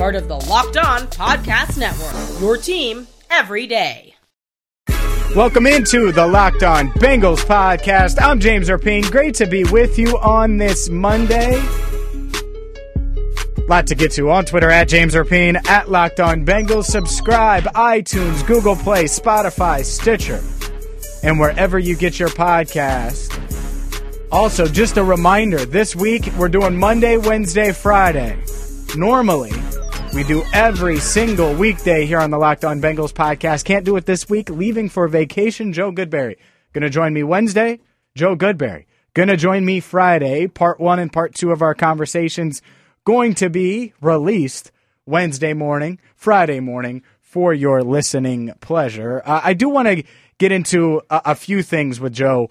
part of the Locked On Podcast Network. Your team every day. Welcome into the Locked On Bengals podcast. I'm James Rapien. Great to be with you on this Monday. Lot to get to on Twitter at James Rapien, at Locked On Bengals. Subscribe, iTunes, Google Play, Spotify, Stitcher, and wherever you get your podcast. Also, just a reminder this week we're doing Monday, Wednesday, Friday. Normally, we do every single weekday here on the Locked On Bengals podcast. Can't do it this week. Leaving for vacation, Joe Goodberry. Going to join me Wednesday, Joe Goodberry. Going to join me Friday, part one and part two of our conversations going to be released Wednesday morning, Friday morning for your listening pleasure. Uh, I do want to get into a, a, few things with Joe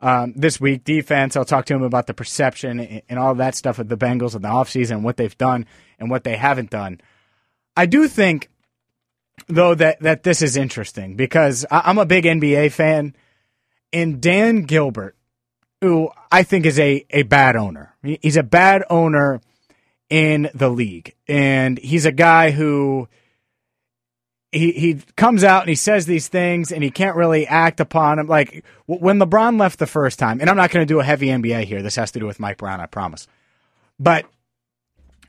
um, this week. Defense, I'll talk to him about the perception and, all that stuff of the Bengals in the offseason, what they've done and what they haven't done. I do think, though, that, that this is interesting because I, I'm a big NBA fan, and Dan Gilbert, who I think is a, a bad owner, he's a bad owner in the league. And he's a guy who he he comes out and he says these things and he can't really act upon them. Like when LeBron left the first time, and I'm not going to do a heavy NBA here. This has to do with Mike Brown, I promise. But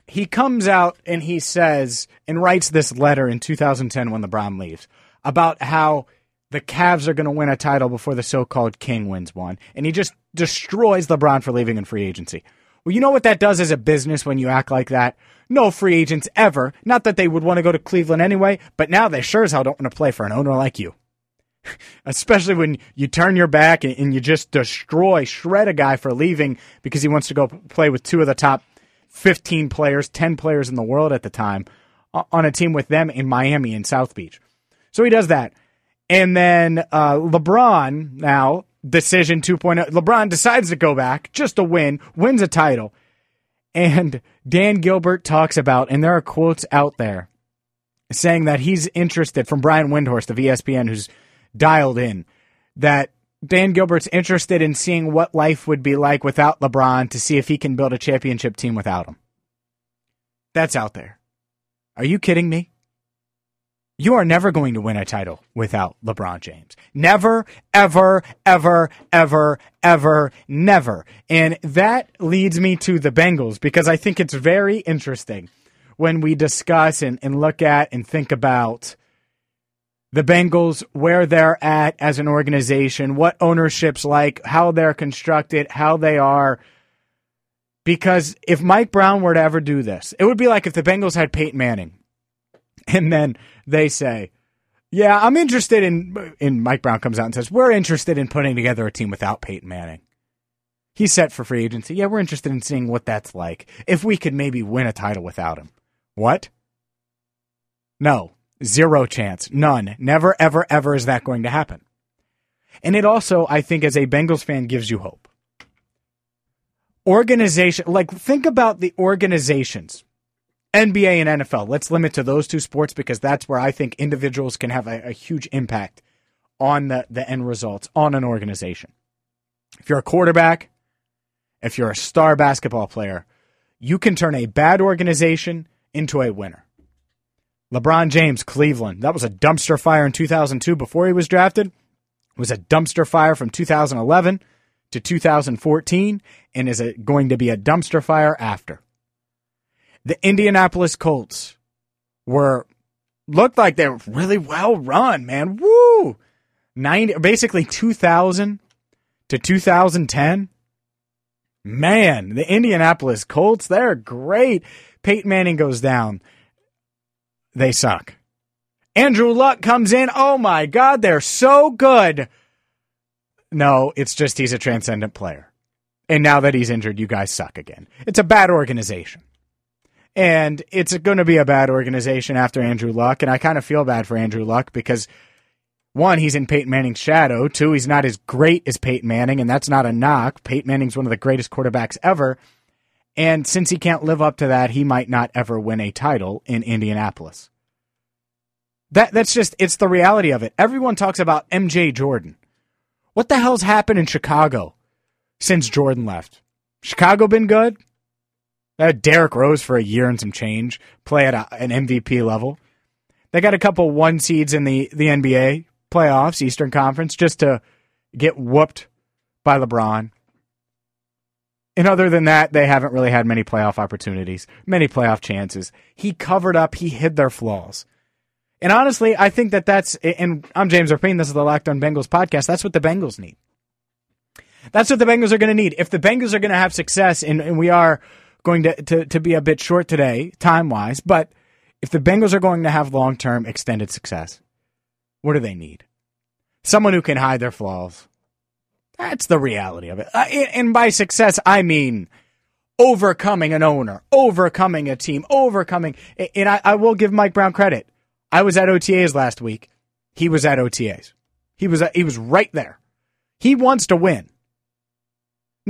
he comes out and he says and writes this letter in 2010 when LeBron leaves about how the Cavs are going to win a title before the so-called king wins one, and he just destroys LeBron for leaving in free agency. Well, you know what that does as a business when you act like that? No free agents ever. Not that they would want to go to Cleveland anyway, but now they sure as hell don't want to play for an owner like you. Especially when you turn your back and you just destroy, shred a guy for leaving because he wants to go play with two of the top 15 players, 10 players in the world at the time on a team with them in Miami and South Beach. So he does that. And then uh, LeBron now decision 2.0. LeBron decides to go back just to win, wins a title. And Dan Gilbert talks about, and there are quotes out there saying that he's interested from Brian Windhorst of ESPN, who's dialed in, that Dan Gilbert's interested in seeing what life would be like without LeBron to see if he can build a championship team without him. That's out there. Are you kidding me? You are never going to win a title without LeBron James. Never, ever, ever, ever, ever, never. And that leads me to the Bengals because I think it's very interesting when we discuss and, and look at and think about the Bengals, where they're at as an organization, what ownership's like, how they're constructed, how they are. Because if Mike Brown were to ever do this, it would be like if the Bengals had Peyton Manning and then they say, "Yeah, I'm interested in." And Mike Brown comes out and says, "We're interested in putting together a team without Peyton Manning." He's set for free agency. Yeah, we're interested in seeing what that's like. If we could maybe win a title without him. What? No, zero chance, none, never, ever, ever is that going to happen. And it also, I think, as a Bengals fan, gives you hope. Organization, like think about the organizations NBA and NFL. Let's limit to those two sports because that's where I think individuals can have a, a, huge impact on the, the end results on an organization. If you're a quarterback, if you're a star basketball player, you can turn a bad organization into a winner. LeBron James, Cleveland. That was a dumpster fire in 2002 before he was drafted. It was a dumpster fire from 2011 to 2014 and is it going to be a dumpster fire after the Indianapolis Colts were looked like they were really well run, man. Woo! 90, basically 2000 to 2010. Man, the Indianapolis Colts, they're great. Peyton Manning goes down. They suck. Andrew Luck comes in. Oh my God, they're so good. No, it's just he's a transcendent player. And now that he's injured, you guys suck again. It's a bad organization. And it's going to be a bad organization after Andrew Luck. And I kind of feel bad for Andrew Luck because one, he's in Peyton Manning's shadow. Two, he's not as great as Peyton Manning, and that's not a knock. Peyton Manning's one of the greatest quarterbacks ever. And since he can't live up to that, he might not ever win a title in Indianapolis. That that's just it's the reality of it. Everyone talks about MJ Jordan. What the hell's happened in Chicago since Jordan left? Chicago been good? Uh, Derrick Rose for a year and some change, play at a, an MVP level. They got a couple one seeds in the, the NBA playoffs, Eastern Conference, just to get whooped by LeBron. And other than that, they haven't really had many playoff opportunities, many playoff chances. He covered up, he hid their flaws. And honestly, I think that that's, and I'm James Rapien, this is the Locked On Bengals podcast. That's what the Bengals need. That's what the Bengals are going to need. If the Bengals are going to have success, and, and we are going to, to, to be a bit short today, time wise, but if the Bengals are going to have long term extended success, what do they need? Someone who can hide their flaws. That's the reality of it. Uh, and by success, I mean overcoming an owner, overcoming a team, overcoming. And I, I will give Mike Brown credit. I was at OTAs last week. He was at OTAs. He was he was right there. He wants to win.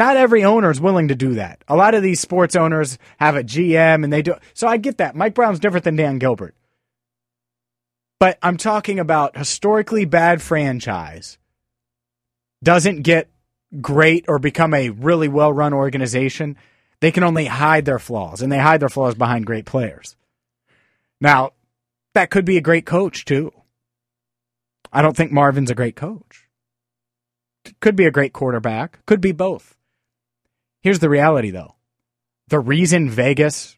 Not every owner is willing to do that. A lot of these sports owners have a GM and they do. So I get that. Mike Brown's different than Dan Gilbert. But I'm talking about historically bad franchise doesn't get great or become a really well run organization. They can only hide their flaws, and they hide their flaws behind great players. Now, that could be a great coach, too. I don't think Marvin's a great coach. Could be a great quarterback, could be both. Here's the reality, though. The reason Vegas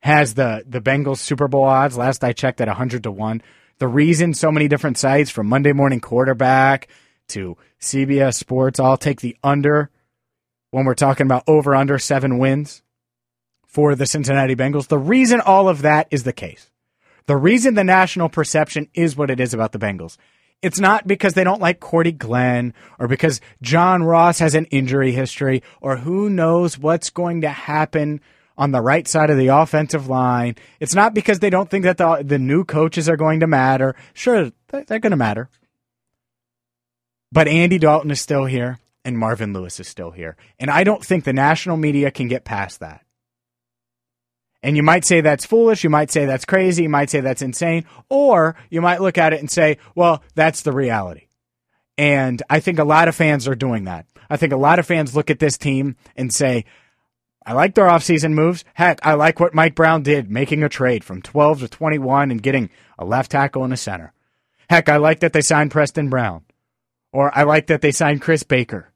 has the, the Bengals Super Bowl odds, last I checked at 100 to 1, the reason so many different sites from Monday Morning Quarterback to CBS Sports all take the under when we're talking about over under seven wins for the Cincinnati Bengals. The reason all of that is the case, the reason the national perception is what it is about the Bengals. It's not because they don't like Cordy Glenn or because John Ross has an injury history or who knows what's going to happen on the right side of the offensive line. It's not because they don't think that the, the new coaches are going to matter. Sure, they're, going to matter. But Andy Dalton is still here and Marvin Lewis is still here. And I don't think the national media can get past that. And you might say that's foolish. You might say that's crazy. You might say that's insane. Or you might look at it and say, well, that's the reality. And I think a lot of fans are doing that. I think a lot of fans look at this team and say, I like their offseason moves. Heck, I like what Mike Brown did, making a trade from 12 to 21 and getting a left tackle and a center. Heck, I like that they signed Preston Brown. Or I like that they signed Chris Baker.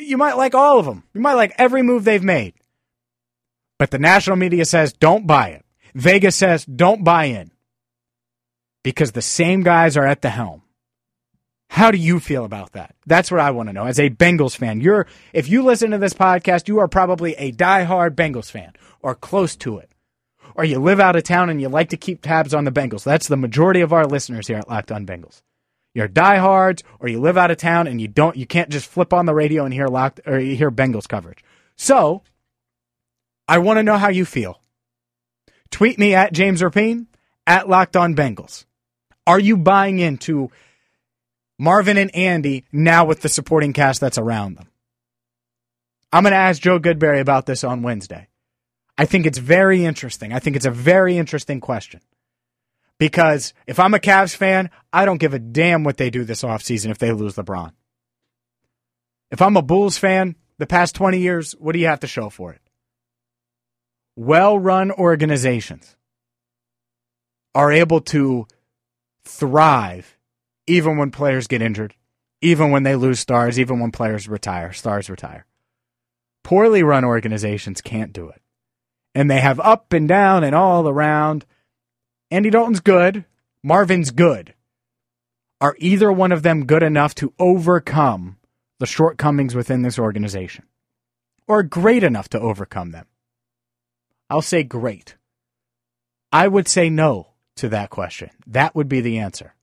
You might like all of them. You might like every move they've made. But the national media says don't buy it. Vegas says don't buy in. Because the same guys are at the helm. How do you feel about that? That's what I want to know. As a Bengals fan, you're if you listen to this podcast, you are probably a diehard Bengals fan or close to it. Or you live out of town and you like to keep tabs on the Bengals. That's the majority of our listeners here at Locked On Bengals. You're diehards or you live out of town and you don't you can't just flip on the radio and hear locked or you hear Bengals coverage. So, I want to know how you feel. Tweet me at James Rapien at Locked On Bengals. Are you buying into Marvin and Andy now with the supporting cast that's around them. I'm going to ask Joe Goodberry about this on Wednesday. I think it's very interesting. I think it's a very interesting question. Because if I'm a Cavs fan, I don't give a damn what they do this offseason if they lose LeBron. If I'm a Bulls fan, the past 20 years, what do you have to show for it? Well run organizations are able to thrive even when players get injured, even when they lose stars, even when players retire, stars retire. Poorly run organizations can't do it. And they have up and down and all around. Andy Dalton's good. Marvin's good. Are either one of them good enough to overcome the shortcomings within this organization? Or great enough to overcome them? I'll say great. I would say no to that question. That would be the answer.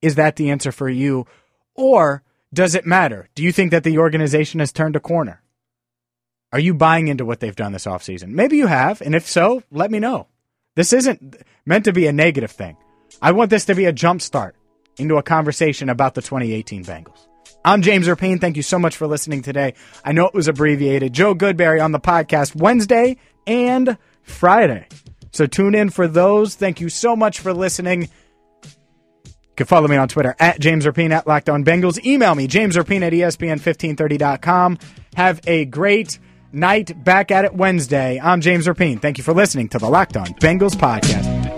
Is that the answer for you? Or does it matter? Do you think that the organization has turned a corner? Are you buying into what they've done this offseason? Maybe you have, and if so, let me know. This isn't meant to be a negative thing. I want this to be a jump start into a conversation about the 2018 Bengals. I'm James Rapien. Thank you so much for listening today. I know it was abbreviated. Joe Goodberry on the podcast Wednesday and Friday. So tune in for those. Thank you so much for listening. You can follow me on Twitter at James Rapien at Locked On Bengals. Email me, James Rapien at ESPN1530.com. Have a great night back at it Wednesday. I'm James Rapien. Thank you for listening to the Locked On Bengals podcast.